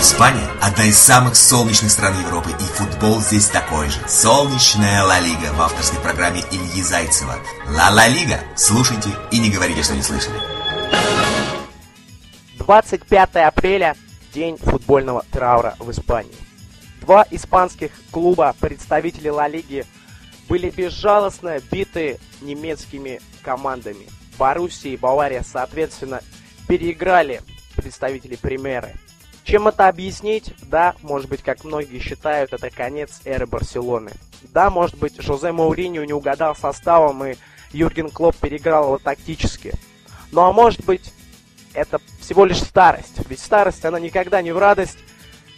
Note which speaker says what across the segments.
Speaker 1: Испания – одна из самых солнечных стран Европы, и футбол здесь такой же. Солнечная Ла Лига в авторской программе Ильи Зайцева. Ла Ла Лига. Слушайте и не говорите, что не слышали.
Speaker 2: 25 апреля – день футбольного траура в Испании. Два испанских клуба, представители Ла Лиги, были безжалостно биты немецкими командами. Боруссия и Бавария, соответственно, переиграли представителей Примеры. Чем это объяснить? Да, может быть, как многие считают, это конец эры Барселоны. Да, может быть, Жозе Мауриньо не угадал составом, и Юрген Клоп переиграл его тактически. Ну а может быть, это всего лишь старость. Ведь старость, она никогда не в радость.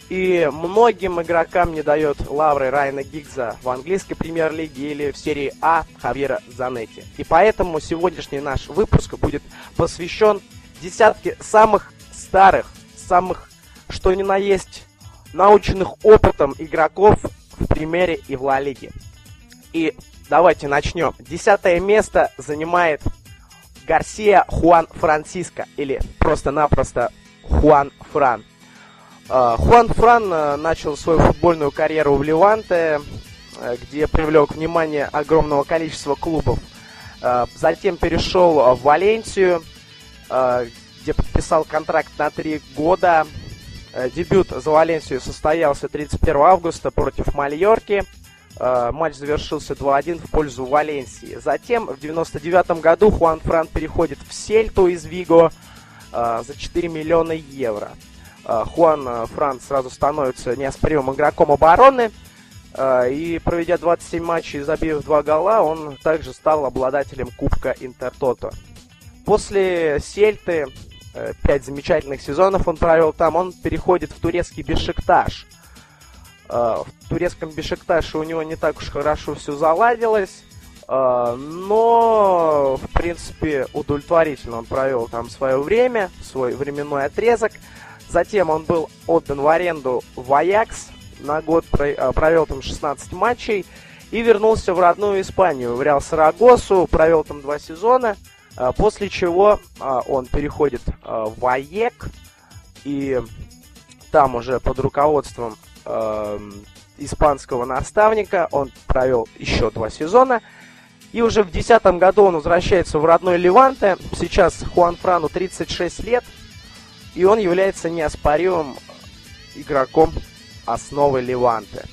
Speaker 2: И многим игрокам не дает лавры Райана Гигза в английской премьер-лиге или в серии А Хавьера Занетти. И поэтому сегодняшний наш выпуск будет посвящен десятке самых старых, самых что ни на есть наученных опытом игроков в примере и в Ла Лиге. И давайте начнем. Десятое место занимает Гарсия Хуан Франциско, или просто-напросто Хуан Фран. А, Хуан Фран э, начал свою футбольную карьеру в Леванте, э, где привлек внимание огромного количества клубов. Э, затем перешел в Валенсию, где подписал контракт на три года Э, дебют за Валенсию состоялся 31 августа против Мальорки. Э, матч завершился 2-1 в пользу Валенсии. Затем в 99 году Хуан Фран переходит в Сельту из Виго э, за 4 миллиона евро. Хуан Фран сразу становится неоспоримым игроком обороны. И проведя 27 матчей и забив 2 гола, он также стал обладателем Кубка Интертото. После Сельты Э, пять замечательных сезонов он провел там, он переходит в турецкий Бешикташ. Э, в турецком Бешикташе у него не так уж хорошо все заладилось, э, но, в принципе, удовлетворительно он провел там свое время, свой временной отрезок. Затем он был отдан в аренду в Аякс, на год провел там 16 матчей и вернулся в родную Испанию, в Реал Сарагосу, провел там два сезона – после чего а, он переходит а, в АЕК, и там уже под руководством испанского наставника он провел еще два сезона. И уже в 2010 году он возвращается в родной Леванте. Сейчас Хуан Франу 36 лет, и он является неоспоримым игроком основы Леванте.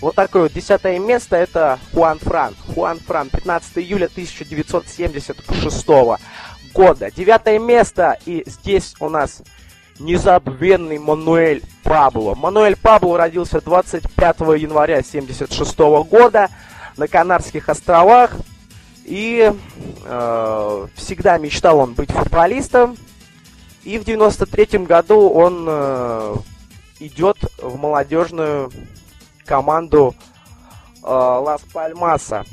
Speaker 2: Вот такое вот десятое место это Хуан Фран. Хуан Фран, 15 июля 1976 года. Девятое место, и здесь у нас незабвенный Мануэль Пабло. Мануэль Пабло родился 25 января 1976 года на Канарских островах. И э, всегда мечтал он быть футболистом. И в 93 году он э, идет в молодежную команду э, Лас Пальмаса.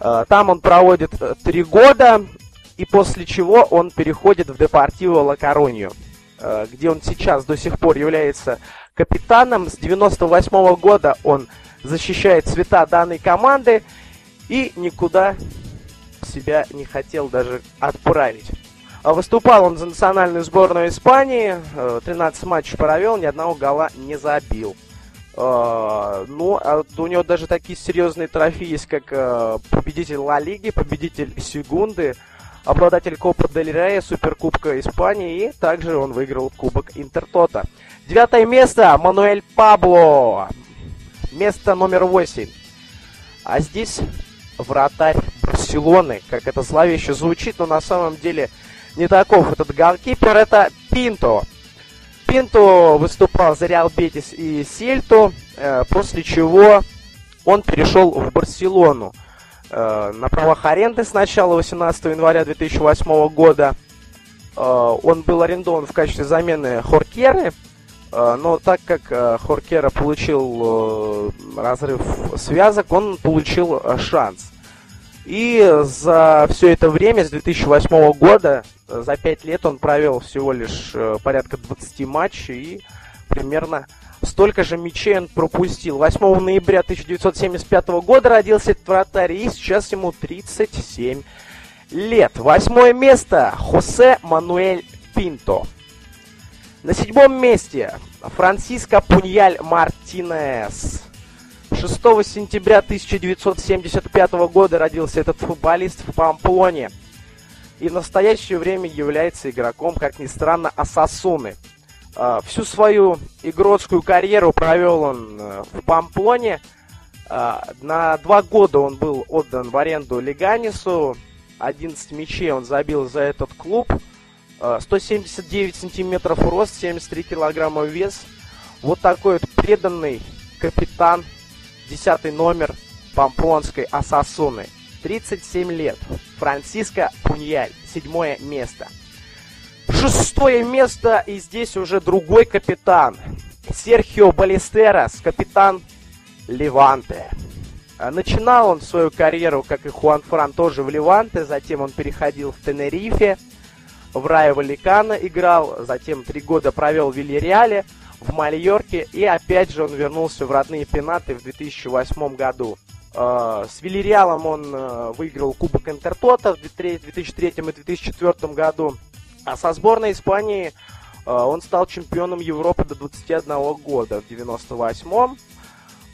Speaker 2: Э, там он проводит э, три года, и после чего он переходит в Депортиво Ла Коронью, э, где он сейчас до сих пор является капитаном. С 98 -го года он защищает цвета данной команды и никуда себя не хотел даже отправить. А выступал он за национальную сборную Испании, 13 матчей провел, ни одного гола не забил. Uh, ну, а у него даже такие серьезные трофеи есть, как uh, победитель Ла Лиги, победитель Сегунды, обладатель Копа Дель Рея, Суперкубка Испании, и также он выиграл Кубок Интертота. Девятое место, Мануэль Пабло. Место номер восемь. А здесь вратарь Барселоны, как это зловеще звучит, но на самом деле не таков этот голкипер, это Пинто. Пинто выступал за Реал Бетис и Сельту, э, после чего он перешел в Барселону. Э, на правах аренды с начала 18 января 2008 года э, он был арендован в качестве замены Хоркеры, но так как Хоркера получил разрыв связок, он получил шанс. И за все это время, с 2008 года, за 5 лет он провел всего лишь э, порядка 20 матчей и примерно столько же мячей он пропустил. 8 ноября 1975 года родился этот вратарь, и сейчас ему 37 лет. Восьмое место Хосе Мануэль Пинто. На седьмом месте Франциско Пуньяль Мартинес. 6 сентября 1975 года родился этот футболист в Памплоне и в настоящее время является игроком, как ни странно, Асасуны. А, всю свою игротскую карьеру провел он э, в Памплоне. А, на два года он был отдан в аренду Леганису. 11 мячей он забил за этот клуб. 179 а, сантиметров рост, 73 килограмма вес. Вот такой вот преданный капитан, 10 номер памплонской Асасуны. 37 лет. Франциско Пуньяль, седьмое место. Шестое место, и здесь уже другой капитан. Серхио Балестерас, капитан Леванте. А начинал он свою карьеру, как и Хуан Фран, тоже в Леванте, затем он переходил в Тенерифе, в Райо Валикано играл, затем три года провел в Вильяреале, в Мальорке, и опять же он вернулся в родные пенаты в 2008 году. А, с Вильяреалом он э, выиграл Кубок Интертота в 2003 и 2004 году, а со сборной Испании э, он стал чемпионом Европы до 21 года в 98-м.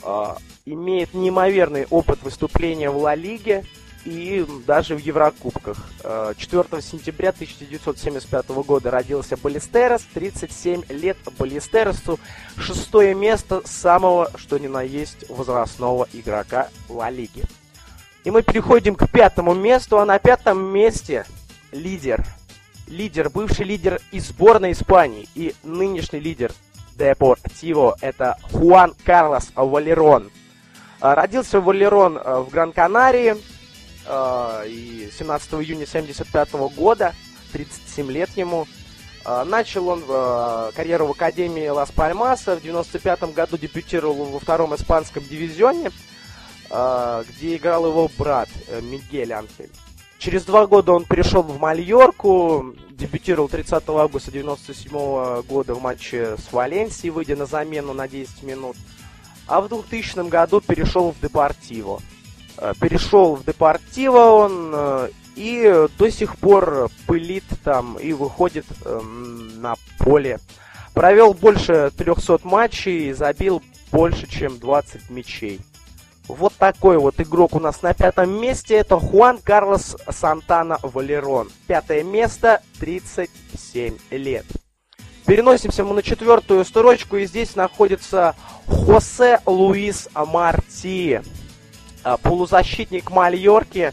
Speaker 2: Э, имеет неимоверный опыт выступления в Ла Лиге и даже в Еврокубках. 4 э, сентября 1975 года родился Балистерос, 37 лет Балистеросу, шестое место самого, что ни на есть, возрастного игрока Ла Лиги. И мы переходим к пятому месту, а на пятом месте лидер лидер, бывший лидер и сборной Испании, и нынешний лидер Депортиво, это Хуан Карлос Валерон. Родился Валерон а, в Гран-Канарии и 17 июня 1975 года, 37 лет ему. Начал он карьеру в Академии Лас Пальмаса. В 1995 году дебютировал во втором испанском дивизионе, где играл его брат э, Мигель Анхель. Через два года он перешел в Мальорку, дебютировал 30 августа 1997 года в матче с Валенсией, выйдя на замену на 10 минут. А в 2000 году перешел в Депортиво. Э, перешел в Депортиво он э, и до сих пор пылит там и выходит эм, на поле. Провел больше 300 матчей и забил больше, чем 20 мячей. Вот такой вот игрок у нас на пятом месте. Это Хуан Карлос Сантана Валерон. Пятое место, 37 лет. Переносимся мы на четвертую строчку, и здесь находится Хосе Луис Марти, полузащитник Мальорки.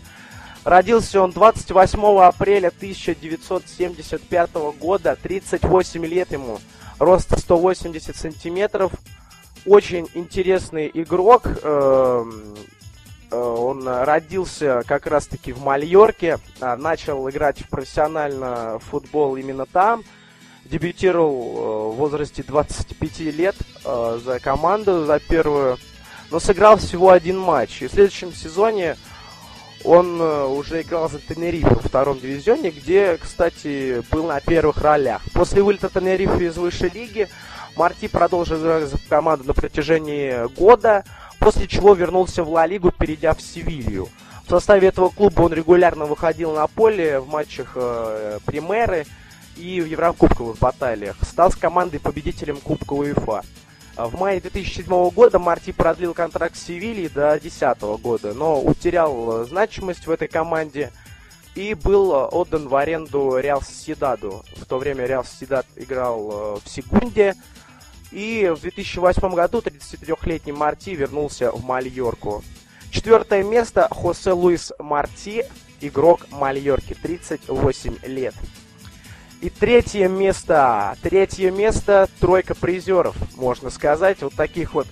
Speaker 2: Родился он 28 апреля 1975 года, 38 лет ему, рост 180 сантиметров, очень интересный игрок. Эм, э, он родился как раз-таки в Мальорке, а, начал играть в профессионально футбол именно там. Дебютировал э, в возрасте 25 лет э, за команду, за первую, но сыграл всего один матч. И в следующем сезоне он уже играл за Тенерифе во втором дивизионе, где, кстати, был на первых ролях. После вылета Тенерифе из высшей лиги Марти продолжил играть за команду на протяжении года, после чего вернулся в Ла Лигу, перейдя в Севилью. В составе этого клуба он регулярно выходил на поле в матчах э, Примеры и в Еврокубковых баталиях. Стал с командой победителем Кубка УЕФА. В мае 2007 года Марти продлил контракт с Севильей до 2010 года, но утерял значимость в этой команде и был отдан в аренду Реал Соседаду. В то время Реал Соседад играл э, в Сегунде, и в 2008 году 33-летний Марти вернулся в Мальорку. Четвертое место Хосе Луис Марти, игрок Мальорки, 38 лет. И третье место, третье место, тройка призеров, можно сказать, вот таких вот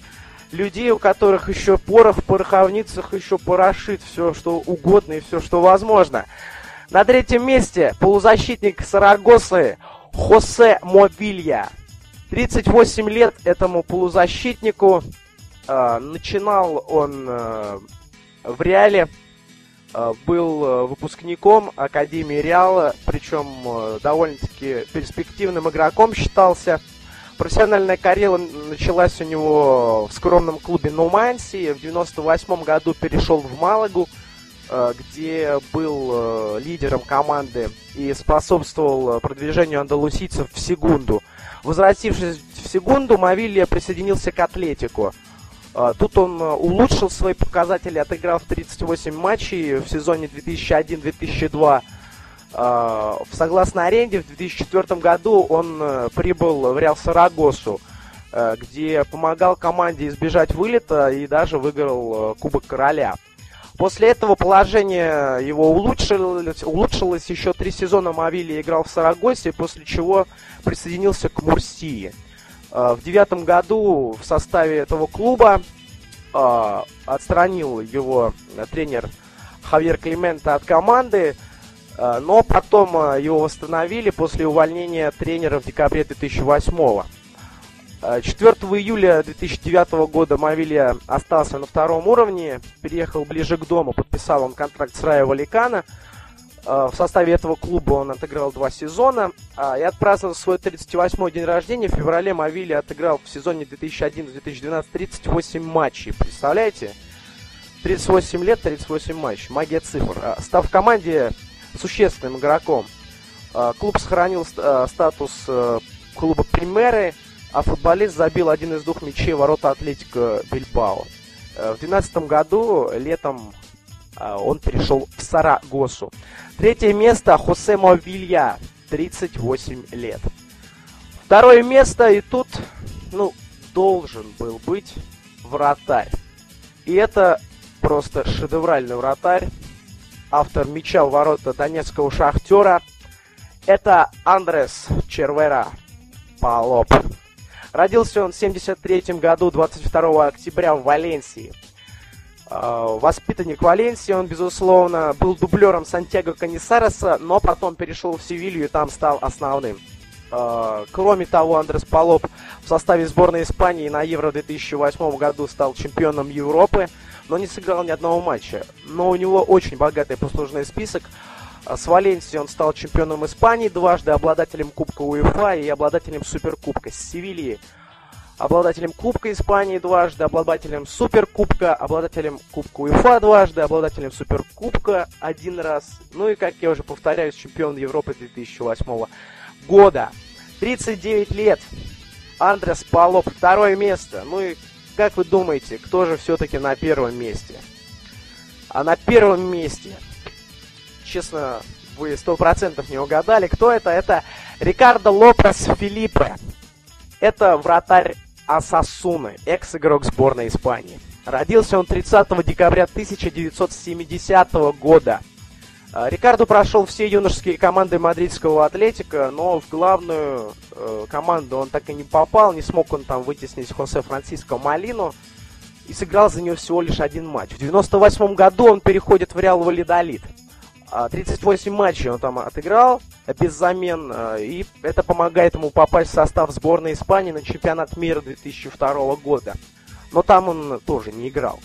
Speaker 2: людей, у которых еще порох в пороховницах еще порошит все, что угодно и все, что возможно. На третьем месте полузащитник Сарагосы Хосе Мобилья, 38 лет этому полузащитнику. Э, начинал он э, в Реале, был э, выпускником Академии Реала, причем э, довольно-таки перспективным игроком считался. Профессиональная карьера началась у него в скромном клубе Нуманси. В 98 году перешел в Малагу, э, где был лидером команды и способствовал продвижению андалусийцев в секунду. Возвратившись в секунду, Мавилья присоединился к Атлетику. Тут он улучшил свои показатели, отыграв 38 матчей в сезоне 2001-2002. Согласно аренде, в 2004 году он прибыл в Реал Сарагосу – Э, где помогал команде избежать вылета и даже выиграл э, Кубок Короля. После этого положение его улучшилось, улучшилось еще три сезона Мавили играл в Сарагосе, после чего присоединился к Мурсии. Э, в девятом году в составе этого клуба отстранил его тренер Хавьер Климента от команды, но потом его восстановили после увольнения тренера в декабре 2008 года. 4 июля 2009 года Мавилья остался на втором уровне, переехал ближе к дому, подписал он контракт с Райо Валикана. Э, в составе этого клуба он отыграл два сезона а, и отпраздновал свой 38-й день рождения. В феврале Мавилья отыграл в сезоне 2011-2012 38 матчей. Представляете? 38 лет, 38 матчей. Магия цифр. А, став в команде существенным игроком, а, клуб сохранил статус э, клуба Примеры, а футболист забил один из двух мячей ворота Атлетика Бильбао. Э, в 2012 году, летом, он перешел в Сарагосу. Третье место Хосе Мовилья, 38 лет. Второе место, и тут, ну, должен был быть вратарь. И это просто шедевральный вратарь. Автор мяча в ворота донецкого шахтера. Это Андрес Червера Палоп. Родился он в 1973 году, 22 октября в Валенсии. А, воспитанник Валенсии, он, безусловно, был дублером Сантьяго Канисареса, но потом перешел в Севилью и там стал основным. А, кроме того, Андрес Полоп в составе сборной Испании на Евро 2008 году стал чемпионом Европы, но не сыграл ни одного матча. Но у него очень богатый послужной список. А с Валенсией он стал чемпионом Испании, дважды обладателем Кубка УЕФА и обладателем Суперкубка. С Севильи обладателем Кубка Испании дважды, обладателем Суперкубка, обладателем Кубка УЕФА дважды, обладателем Суперкубка один раз. Ну и, как я уже повторяюсь, чемпион Европы 2008 года. 39 лет. Андрес Палоп, второе место. Ну и как вы думаете, кто же все-таки на первом месте? А на первом месте честно, вы сто процентов не угадали. Кто это? Это Рикардо Лопес Филиппе. Это вратарь Асасуны, экс-игрок сборной Испании. Родился он 30 декабря 1970 года. А, Рикардо прошел все юношеские команды мадридского атлетика, но в главную э, команду он так и не попал, не смог он там вытеснить Хосе Франциско Малину и сыграл за него всего лишь один матч. В 98 году он переходит в Реал Валидолит. 38 а, матчей он там отыграл без замен, и это помогает ему попасть в состав сборной Испании на чемпионат мира 2002 года. Но там он тоже не играл.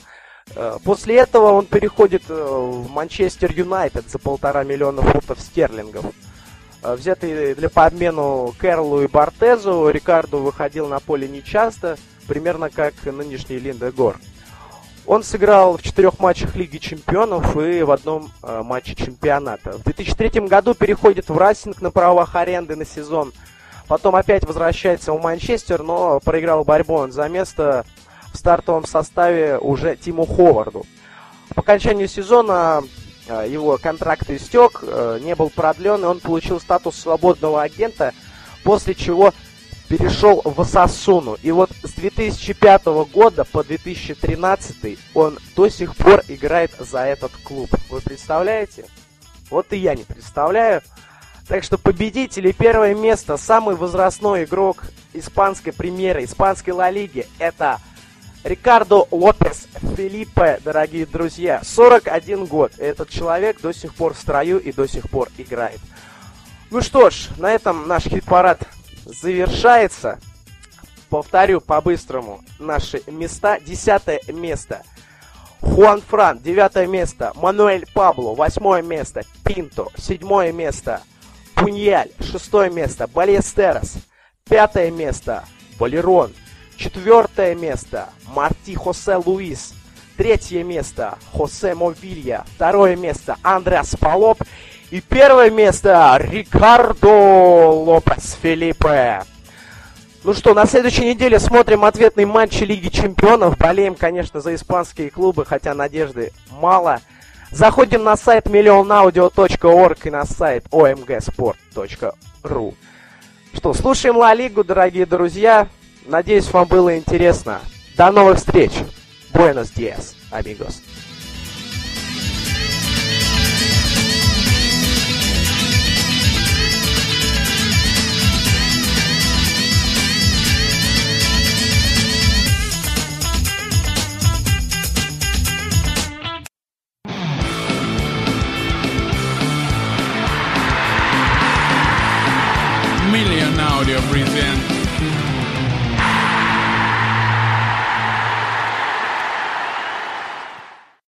Speaker 2: А, после этого он переходит э, в Манчестер Юнайтед за полтора миллиона фунтов стерлингов. Взятый для по обмену Кэрлу и Бортезу, Рикардо выходил на поле нечасто, примерно как нынешний Линда Гор. Он сыграл в четырех матчах Лиги Чемпионов и в одном э, матче чемпионата. В 2003 году переходит в Растинг на правах аренды на сезон. Потом опять возвращается в Манчестер, но проиграл борьбу он за место в стартовом составе уже Тиму Ховарду. По окончанию сезона э, его контракт истек, э, не был продлен, и он получил статус свободного агента, после чего перешел в Сасуну. И вот с 2005 года по 2013 он до сих пор играет за этот клуб. Вы представляете? Вот и я не представляю. Так что победители первое место, самый возрастной игрок испанской премьеры, испанской Ла Лиги, это Рикардо Лопес Филиппе, дорогие друзья. 41 год. Этот человек до сих пор в строю и до сих пор играет. Ну что ж, на этом наш хит-парад завершается. Повторю по-быстрому наши места. Десятое место. Хуан Фран, девятое место. Мануэль Пабло, восьмое место. Пинто, седьмое место. Пуньяль, шестое место. Балестерос, пятое место. Валерон, четвертое место. Марти Хосе Луис, Третье место Хосе Мовилья. Второе место Андреас Палоп. И первое место Рикардо Лопес Филиппе. Ну что, на следующей неделе смотрим ответный матч Лиги Чемпионов. Болеем, конечно, за испанские клубы, хотя надежды мало. Заходим на сайт millionaudio.org и на сайт omgsport.ru. Что, слушаем Ла Лигу, дорогие друзья. Надеюсь, вам было интересно. До новых встреч. Buenos días, amigos.